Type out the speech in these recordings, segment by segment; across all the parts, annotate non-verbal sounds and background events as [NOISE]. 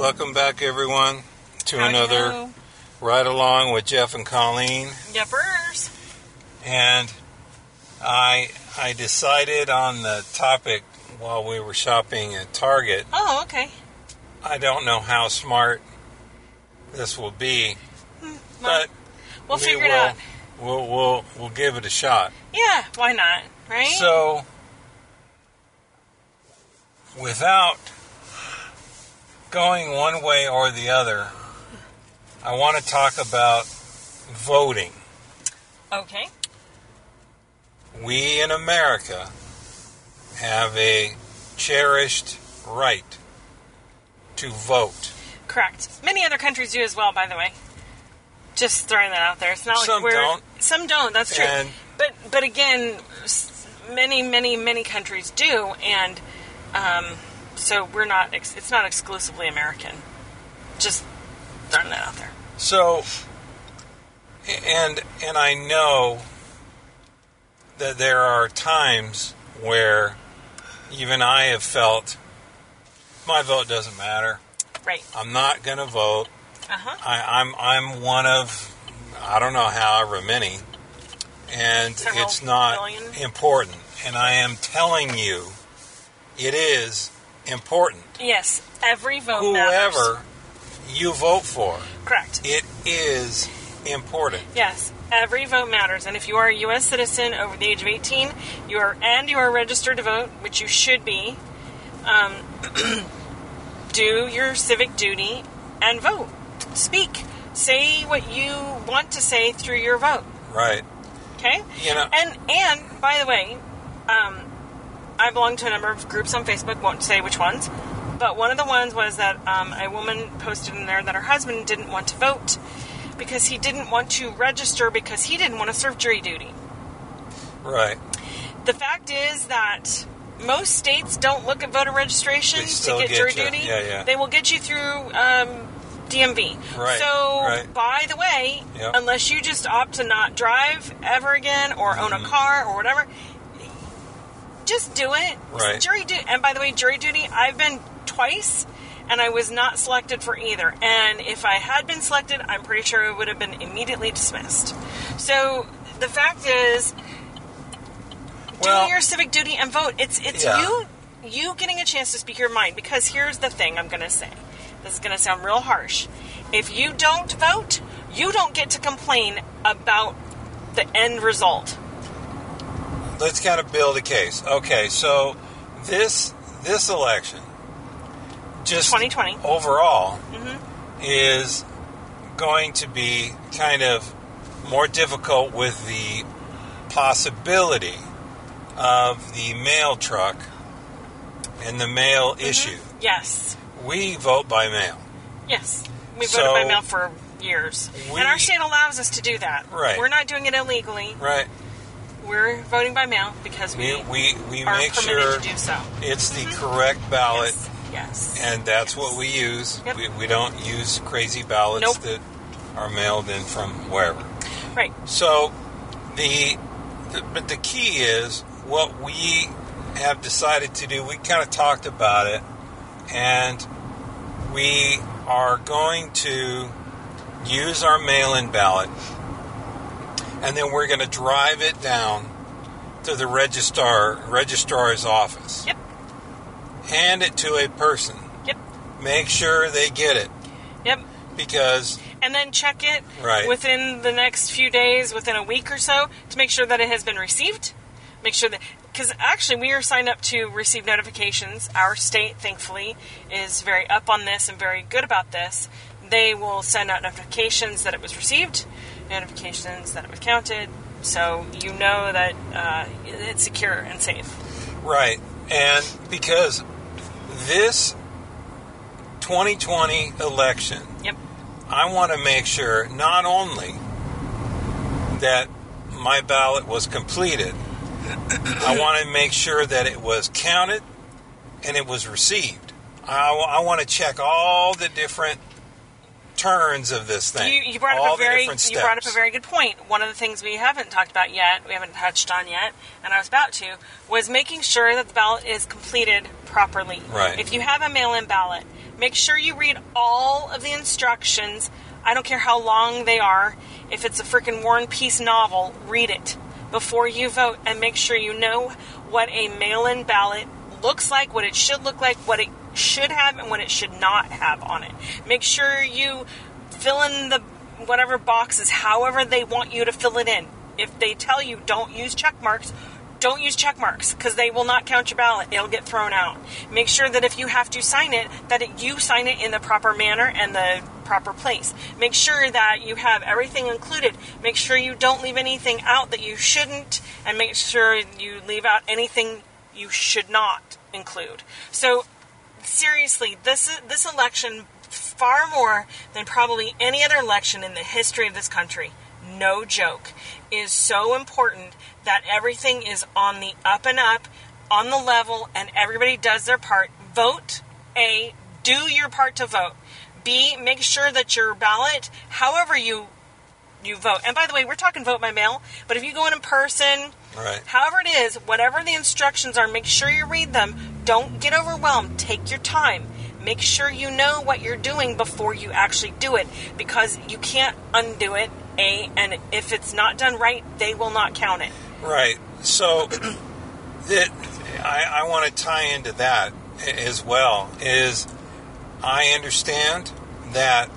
Welcome back, everyone, to Howdy another ho. ride along with Jeff and Colleen. Yuppers. And I I decided on the topic while we were shopping at Target. Oh, okay. I don't know how smart this will be, hmm, Well, but we'll we figure it out. We'll, we'll we'll give it a shot. Yeah, why not? Right? So, without going one way or the other, I want to talk about voting. okay. We in America have a cherished right to vote. Correct. Many other countries do as well, by the way. Just throwing that out there. It's not like Some we're don't. some don't. That's true. And- but but again, many many many countries do, and um, so we're not. Ex- it's not exclusively American. Just throwing that out there. So, and and I know that there are times where even I have felt my vote doesn't matter. Right. I'm not going to vote. Uh huh. I, I'm I'm one of I don't know however many, and Several it's not million? important. And I am telling you, it is important. Yes. Every vote matters. Whoever you vote for, Correct. it is important. Yes, every vote matters, and if you are a U.S. citizen over the age of 18, you are and you are registered to vote, which you should be. Um, [CLEARS THROAT] do your civic duty and vote. Speak. Say what you want to say through your vote. Right. Okay. You know. And and by the way, um, I belong to a number of groups on Facebook. Won't say which ones, but one of the ones was that um, a woman posted in there that her husband didn't want to vote because he didn't want to register because he didn't want to serve jury duty. Right. The fact is that most states don't look at voter registration to get, get jury you. duty. Yeah, yeah. They will get you through um, DMV. Right, So, right. by the way, Yep. unless you just opt to not drive ever again or own Mm-hmm. a car or whatever, just do it. Right. Jury duty. And by the way, jury duty, I've been twice. And I was not selected for either. And if I had been selected, I'm pretty sure it would have been immediately dismissed. So the fact is, Well- do your civic duty and vote. It's it's Yeah. you you getting a chance to speak your mind because here's the thing I'm going to say. This is going to sound real harsh. If you don't vote, you don't get to complain about the end result. Let's kind of build a case. Okay. So this this election, just 2020. overall, Mm-hmm. is going to be kind of more difficult with the possibility of the mail truck and the mail Mm-hmm. issue. Yes. We vote by mail. Yes. We So- voted by mail for years. We- and our state allows us to do that. Right. We're not doing it illegally. Right. We're voting by mail because we, We we, we are make permitted sure to do so. it's the mm-hmm. correct ballot Yes. yes. and that's Yes. what we use. Yep. We, we don't use crazy ballots Nope. that are mailed in from wherever. Right. So the, the but the key is what we have decided to do. We kind of talked about it, and we are going to use our mail-in ballot, and then we're going to drive it down to the registrar registrar's office. Yep. Hand it to a person. Yep. Make sure they get it Yep. because and then check it Right. within the next few days, within a week or so, to make sure that it has been received. Make sure that because actually we are signed up to receive notifications. Our state, thankfully, is very up on this and very good about this. They will send out notifications that it was received, notifications that it was counted, so you know that uh, it's secure and safe. Right. And because this 2020 election, Yep. I want to make sure not only that my ballot was completed, I want to make sure that it was counted and it was received. I, want to check all the different turns of this thing. You, you brought up a very you brought up a very good point. One of the things we haven't talked about yet, we haven't touched on yet, and I was about to, was making sure that the ballot is completed properly. Right. If you have a mail-in ballot, Make sure you read all of the instructions. I don't care how long they are. If it's a freaking War and Peace novel, read it before you vote and make sure you know what a mail in ballot looks like, what it should look like, what it should have, and what it should not have on it. Make sure you fill in the whatever boxes however they want you to fill it in. If they tell you don't use check marks, don't use check marks because they will not count your ballot. It'll get thrown out. Make sure that if you have to sign it, that it, you sign it in the proper manner and the proper place. Make sure that you have everything included. Make sure you don't leave anything out that you shouldn't, and make sure you leave out anything you should not include. So, seriously, this this election, far more than probably any other election in the history of this country, no joke, is so important that everything is on the up and up, on the level, and everybody does their part. Vote. A. Do your part to vote. B. Make sure that your ballot, however you you vote. And by the way, we're talking vote by mail, but if you go in in person, Right. however it is, whatever the instructions are, make sure you read them. Don't get overwhelmed. Take your time. Make sure you know what you're doing before you actually do it because you can't undo it. A and if it's not done right, they will not count it. Right. So [CLEARS THROAT] that I, I want to tie into that as well. Is I understand that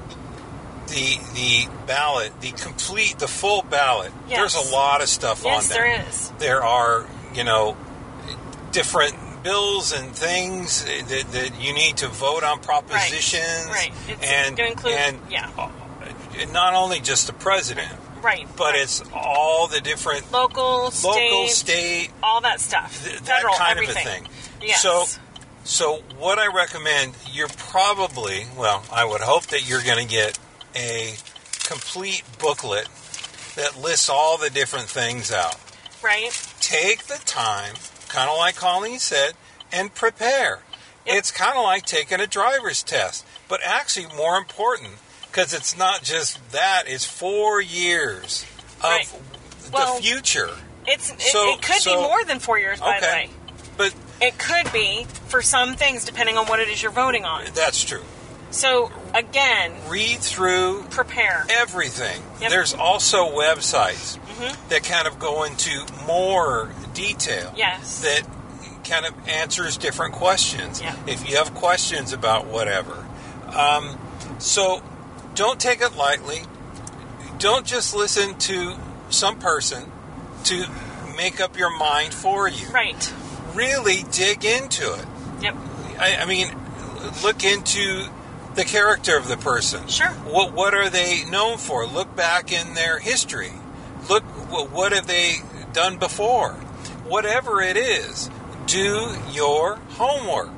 the the ballot, the complete, the full ballot. Yes. There's a lot of stuff Yes, on there. there is. There are you know different bills and things that, that you need to vote on propositions Right. It's and to include- and yeah. uh, not only just the president Right. but right. it's all the different local, state, local state all that stuff. th- that Federal, kind everything. of a thing. Yes. So, so what I recommend, you're probably, well, I would hope that you're going to get a complete booklet that lists all the different things out. right. Take the time, kind of like Colleen said, and prepare. Yep. It's kind of like taking a driver's test, but actually more important because it's not just that; it's four years of Right. Well, the future. It's it, So- it could so- be more than four years, by the way. But It could be for some things, depending on what it is you're voting on. that's true. So again, Read through prepare. everything. Yep. Mm-hmm. There's also websites that kind of go into more detail. Yes. That kind of answers different questions. Yeah. If you have questions about whatever. Um, so don't take it lightly. Don't just listen to some person to make up your mind for you. Right. Really dig into it. Yep. I, I mean, look into the character of the person. Sure. What what are they known for? Look back in their history. Look what, have they done before? Whatever it is, do your homework.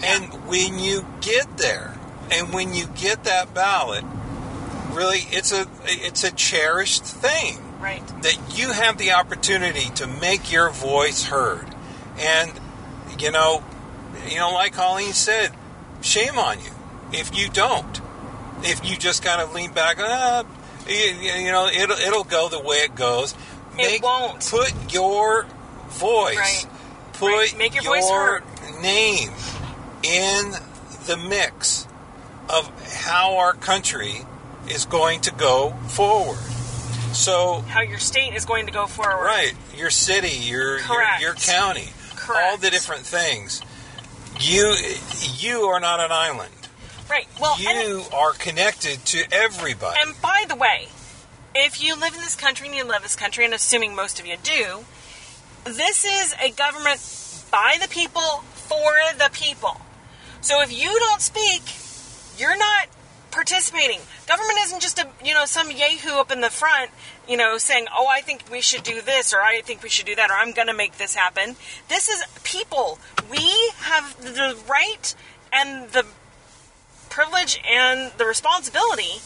Yeah. And when you get there, and when you get that ballot, really, it's a it's a cherished thing Right. that you have the opportunity to make your voice heard. And you know, you know, like Colleen said, shame on you if you don't. If you just kind of lean back, ah, you, you know, it'll it'll go the way it goes. It won't. Put your voice, Right. put Right. Make your voice heard. name in the mix of how our country is going to go forward. So How your state is going to go forward. Right, your city, your your, Correct. your county, Correct. all the different things. You you are not an island. Right. Well, and, You are connected to everybody. and by the way, if you live in this country and you love this country, and assuming most of you do, this is a government by the people for the people. So if you don't speak, you're not participating. Government isn't just a you know some yahoo up in the front, you know, saying, "Oh, I think we should do this," or "I think we should do that," or "I'm going to make this happen." This is people. We have the right and the privilege and the responsibility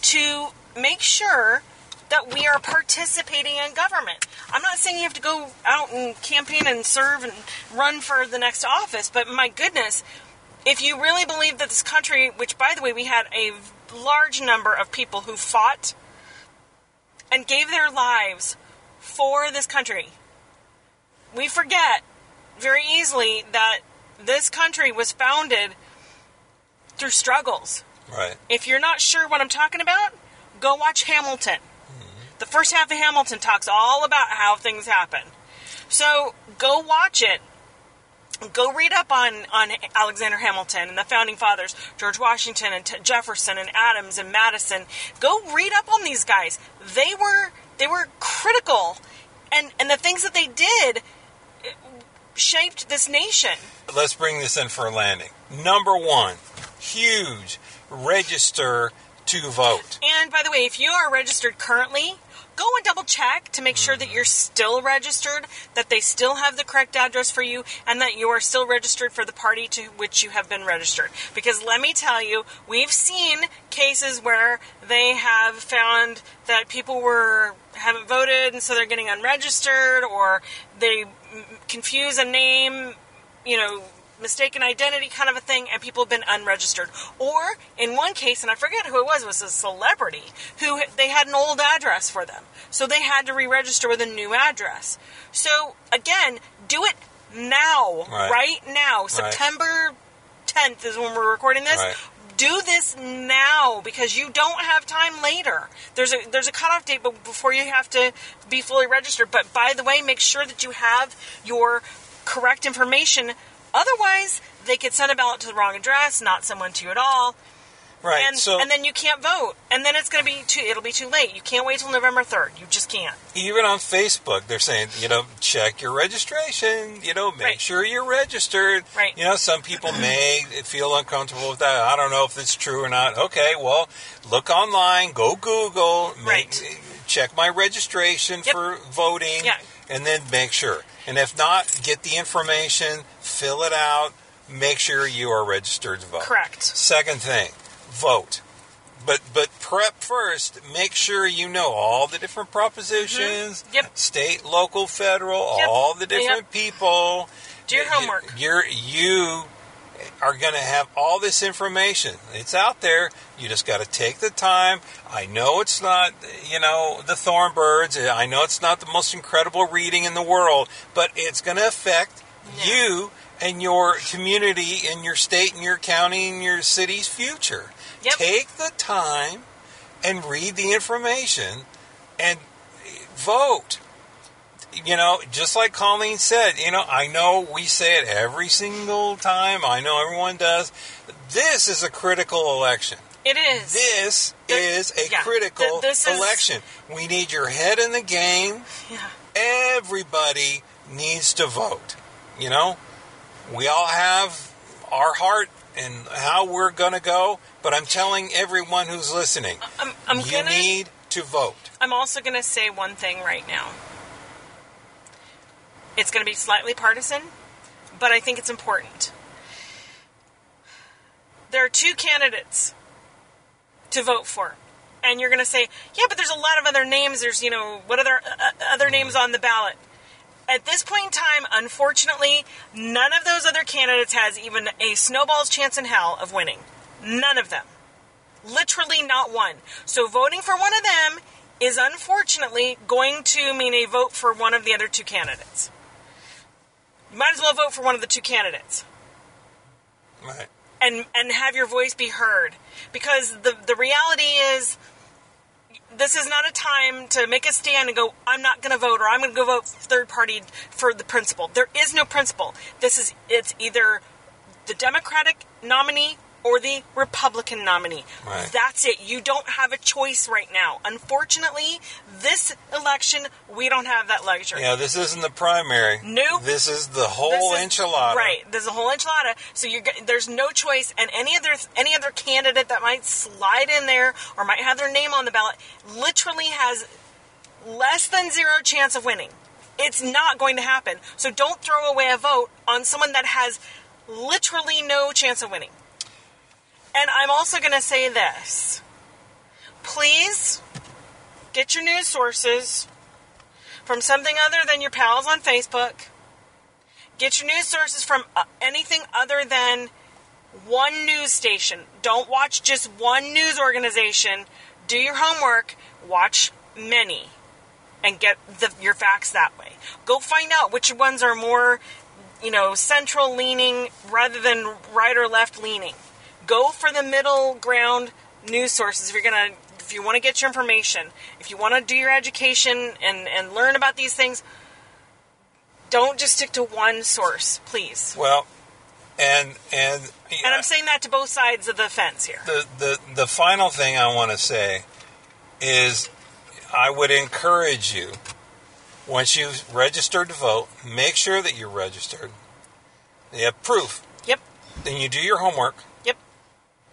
to make sure that we are participating in government. I'm not saying you have to go out and campaign and serve and run for the next office, but my goodness, if you really believe that this country, which by the way, we had a large number of people who fought and gave their lives for this country, we forget very easily that this country was founded through struggles. Right. If you're not sure what I'm talking about, go watch Hamilton. The first half of Hamilton talks all about how things happen. So go watch it. Go read up on, on Alexander Hamilton and the founding fathers, George Washington and T- Jefferson and Adams and Madison. Go read up on these guys. They were they were critical, and and the things that they did uh, shaped this nation. Let's bring this in for a landing. Number one, huge register to vote. And by the way, if you are registered currently, go and double check to make sure that you're still registered, that they still have the correct address for you, and that you are still registered for the party to which you have been registered. Because let me tell you, we've seen cases where they have found that people were haven't voted and so they're getting unregistered or they confuse a name, you know, mistaken identity kind of a thing and people have been unregistered or in one case and i forget who it was it was a celebrity who they had an old address for them so they had to re-register with a new address so again do it now Right. right, now september 10th is when we're recording this Right. do this now because you don't have time later. There's a there's a cutoff date but before you have to be fully registered. But by the way, make sure that you have your correct information. Otherwise, they could send a ballot to the wrong address, not someone to you at all, Right. and so and then you can't vote. And then it's going to be too it'll be too late. You can't wait till November third. You just can't. even on Facebook, they're saying, you know, check your registration. You know, make Right. sure you're registered. Right. You know, some people may feel uncomfortable with that. I don't know if it's true or not. Okay, well, look online, go Google, make, Right. check my registration Yep. for voting, Yeah. and then make sure. And if not, get the information, fill it out, make sure you are registered to vote. Correct. Second thing, vote. But but prep first. Make sure you know all the different propositions. Mm-hmm. Yep. State, local, federal, Yep. all the different people. Do your homework. You're you are going to have all this information. It's out there. You just got to take the time. I know it's not, you know, the thorn birds. I know it's not the most incredible reading in the world, but it's going to affect you and your community and your state and your county and your city's future. Yep. Take the time and read the information and vote. You know, just like Colleen said, you know, I know we say it every single time. I know everyone does. This is a critical election. It is. This Th- is a yeah, critical th- this is- election. We need your head in the game. yeah. Everybody needs to vote. You know, we all have our heart and how we're going to go, but I'm telling everyone who's listening, I'm, I'm you gonna. need to vote. I'm also going to say one thing right now. It's going to be slightly partisan, but I think it's important. There are two candidates to vote for. And you're going to say, yeah, but there's a lot of other names. There's, you know, what other uh, other names on the ballot? At this point in time, unfortunately, none of those other candidates has even a snowball's chance in hell of winning. None of them. Literally not one. So voting for one of them is unfortunately going to mean a vote for one of the other two candidates. You might as well vote for one of the two candidates Right. and and have your voice be heard because the the reality is this is not a time to make a stand and go I'm not going to vote or I'm going to go vote third party for the principle. There is no principle. This is it's either the Democratic nominee or the Republican nominee. Right. That's it. You don't have a choice right now. Unfortunately, this election we don't have that luxury. Yeah, this isn't the primary. Nope. This is the whole is- enchilada. Right. There's a whole enchilada. So there's no choice, and any other any other candidate that might slide in there or might have their name on the ballot literally has less than zero chance of winning. It's not going to happen. So don't throw away a vote on someone that has literally no chance of winning. And I'm also going to say this. Please get your news sources from something other than your pals on Facebook. Get your news sources from uh, anything other than one news station. Don't watch just one news organization. Do your homework. Watch many and get the, your facts that way. Go find out which ones are more, you know, central leaning rather than right or left leaning. Go for the middle ground news sources if you're gonna if you want to get your information, if you want to do your education and and learn about these things. Don't just stick to one source, please. Well, and and And I'm saying that to both sides of the fence here. the the the final thing I want to say is I would encourage you once you've registered to vote, make sure that you're registered. You have proof. Yep. Then you do your homework.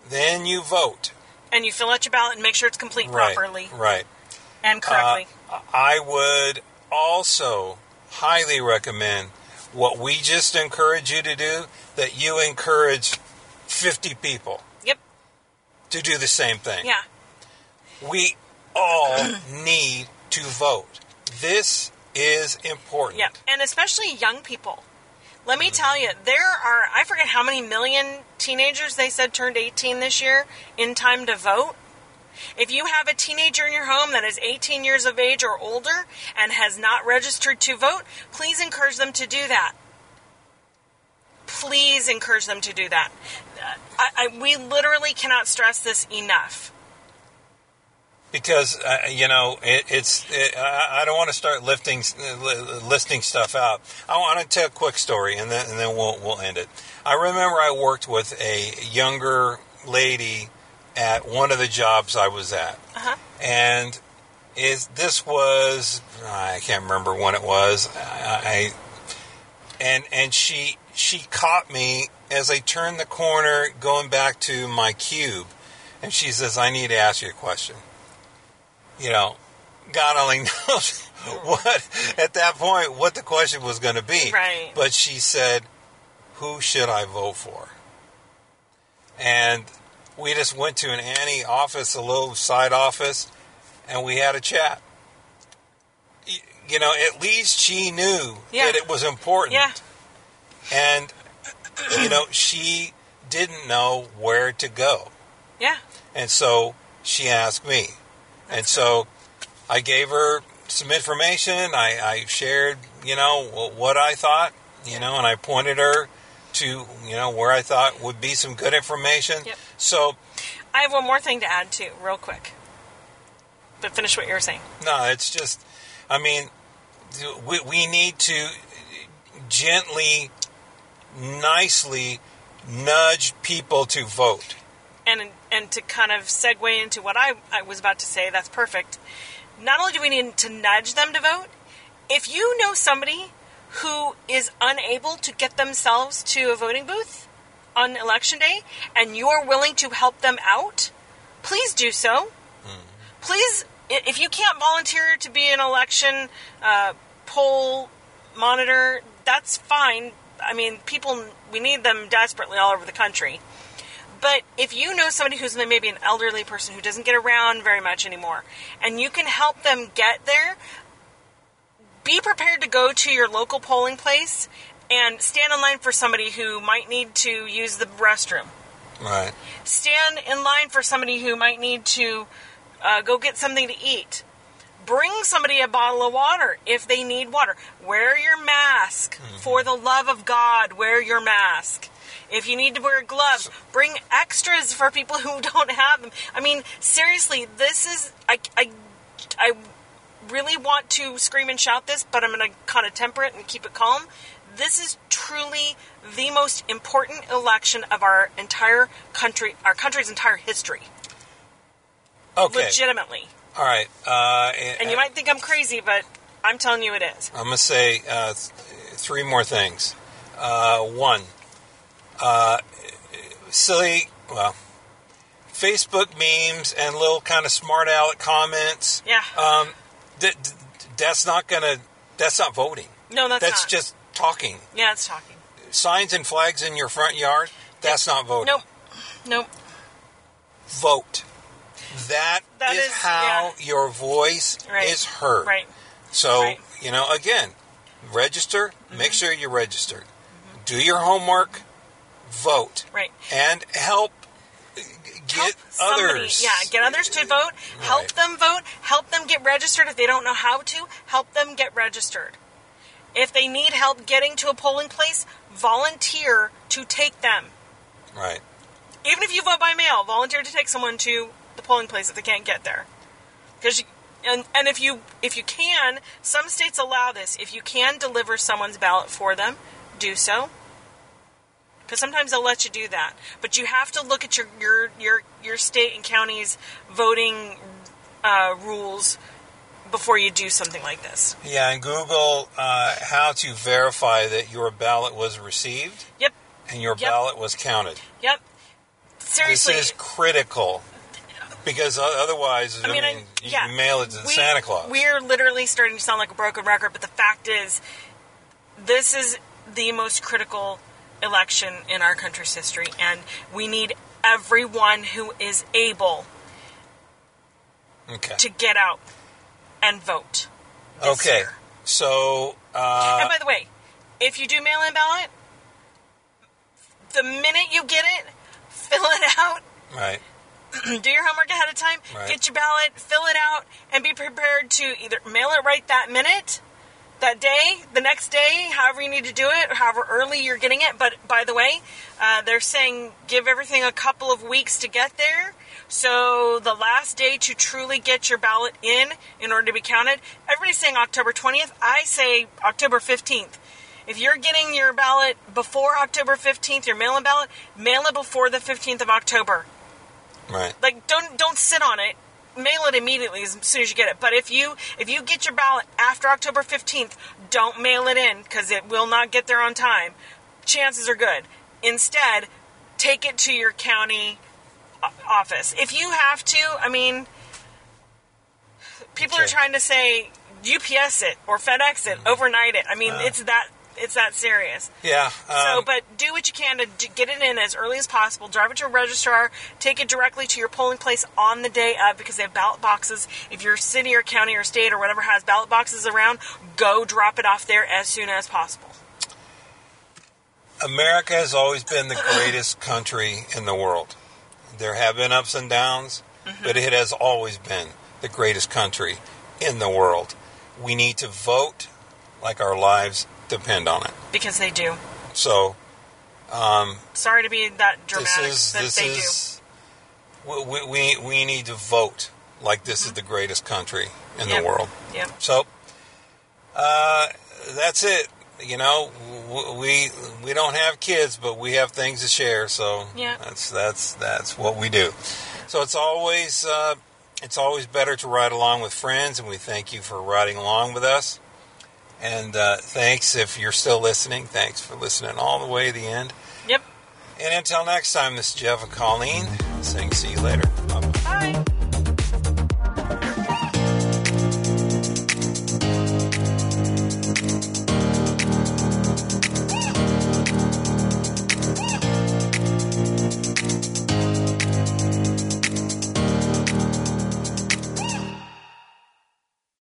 Then you vote. And you fill out your ballot and make sure it's complete Right. properly Right. and correctly. Uh, I would also highly recommend what we just encourage you to do that you encourage 50 people yep. to do the same thing. Yeah. We all [CLEARS THROAT] need to vote. This is important. Yep. And especially young people. Let me tell you, there are, I forget how many million teenagers they said turned 18 this year in time to vote. If you have a teenager in your home that is 18 years of age or older and has not registered to vote, please encourage them to do that. Please encourage them to do that. Uh, I, I, we literally cannot stress this enough. Because uh, you know it, it's it, I, I don't want to start lifting uh, listing stuff out. I want to tell a quick story and then and then we'll we'll end it. I remember I worked with a younger lady at one of the jobs I was at, Uh-huh. and is this was I can't remember when it was. I, I and and she she caught me as I turned the corner going back to my cube, and she says, "I need to ask you a question." You know, God only [LAUGHS] knows what at that point what the question was going to be. Right. But she said, "Who should I vote for?" And we just went to an Annie office, a little side office, and we had a chat. You know, at least she knew Yeah. that it was important. Yeah. And, you know, she didn't know where to go. Yeah. And so she asked me. And so I gave her some information. I, I shared, you know, what I thought, you know, and I pointed her to, you know, where I thought would be some good information. Yep. So, I have one more thing to add too, real quick. But finish what you were saying. no, it's just, I mean, we, we need to gently, nicely nudge people to vote. And and to kind of segue into what I, I was about to say, that's perfect. Not only do we need to nudge them to vote, if you know somebody who is unable to get themselves to a voting booth on election day and you're willing to help them out, please do so. Please, if you can't volunteer to be an election uh, poll monitor, that's fine. I mean, people, we need them desperately all over the country. But if you know somebody who's maybe an elderly person who doesn't get around very much anymore, and you can help them get there, be prepared to go to your local polling place and stand in line for somebody who might need to use the restroom. Right. Stand in line for somebody who might need to uh, go get something to eat. Bring somebody a bottle of water if they need water. Wear your mask. For the love of God, wear your mask. If you need to wear gloves, bring extras for people who [LAUGHS] don't have them. I mean, seriously, this is. I, I, I really want to scream and shout this, but I'm going to kind of temper it and keep it calm. This is truly the most important election of our entire country, our country's entire history. Okay. Legitimately. All right. Uh, And you might think I'm crazy, but I'm telling you it is. I'm going to say uh, th- three more things. Uh, one, uh, silly, well, Facebook memes and little kind of smart aleck comments. Yeah. Um, th- th- that's not going to, that's not voting. No, that's, That's not. just talking. Yeah, it's talking. Signs and flags in your front yard, that's not voting. Nope. Nope. Vote. That That is is- how your voice Right. is heard. Right. So, Right. you know, again, register, make Mm-hmm. sure you're registered. Do your homework, vote, Right. and help get somebody, others. yeah, get others to vote. Help Right. them vote. Help them get registered if they don't know how to. Help them get registered. If they need help getting to a polling place, volunteer to take them. Right. even if you vote by mail, volunteer to take someone to the polling place if they can't get there. Because and and if you if you can, some states allow this. If you can deliver someone's ballot for them, do so. Because sometimes they'll let you do that, but you have to look at your your your your state and county's voting uh, rules before you do something like this. Yeah, and Google uh, how to verify that your ballot was received Yep, and your Yep. ballot was counted. yep. Seriously, This is critical because otherwise, I, I mean, mean, I- you yeah. mail it to We- Santa Claus. We're literally starting to sound like a broken record, but the fact is, this is the most critical election in our country's history, and we need everyone who is able okay. to get out and vote. this Okay. year. So, uh, and by the way, if you do mail in ballot, the minute you get it, [LAUGHS] fill it out, right. [CLEARS THROAT] do your homework ahead of time, Right. get your ballot, fill it out, and be prepared to either mail it right that minute, that day, the next day, however you need to do it, however early you're getting it. But by the way, uh, they're saying give everything a couple of weeks to get there. So the last day to truly get your ballot in, in order to be counted, everybody's saying October 20th. I say October 15th. If you're getting your ballot before October 15th, your mail-in ballot, mail it before the 15th of October Right. like don't don't sit on it mail it immediately as soon as you get it. But if you if you get your ballot after october 15th don't mail it in because it will not get there on time. Chances are good. Instead take it to your county office. If you have to i mean people are trying to say ups it or fedex it overnight it. I mean Uh. it's that it's that serious Yeah. so, um, but do what you can to d- get it in as early as possible. Drive it to a registrar. Take it directly to your polling place on the day of because they have ballot boxes. If your city or county or state or whatever has ballot boxes around, go drop it off there as soon as possible. America has always been the greatest [LAUGHS] country in the world. There have been ups and downs, Mm-hmm. but it has always been the greatest country in the world. We need to vote like our lives depend on it. Because they do. So, Sorry to be that dramatic. this is this they is we, we we need to vote like this is the greatest country in Yep. the world. do. Yep. So uh, that's it. You know, we we don't have kids, but we have things to share. So Yeah. that's that's that's what we do. So it's always uh, it's always better to ride along with friends, and we thank you for riding along with us. And uh, thanks if you're still listening. Thanks for listening all the way to the end. Yep. And until next time, this is Jeff and Colleen saying see you later. Bye. Bye.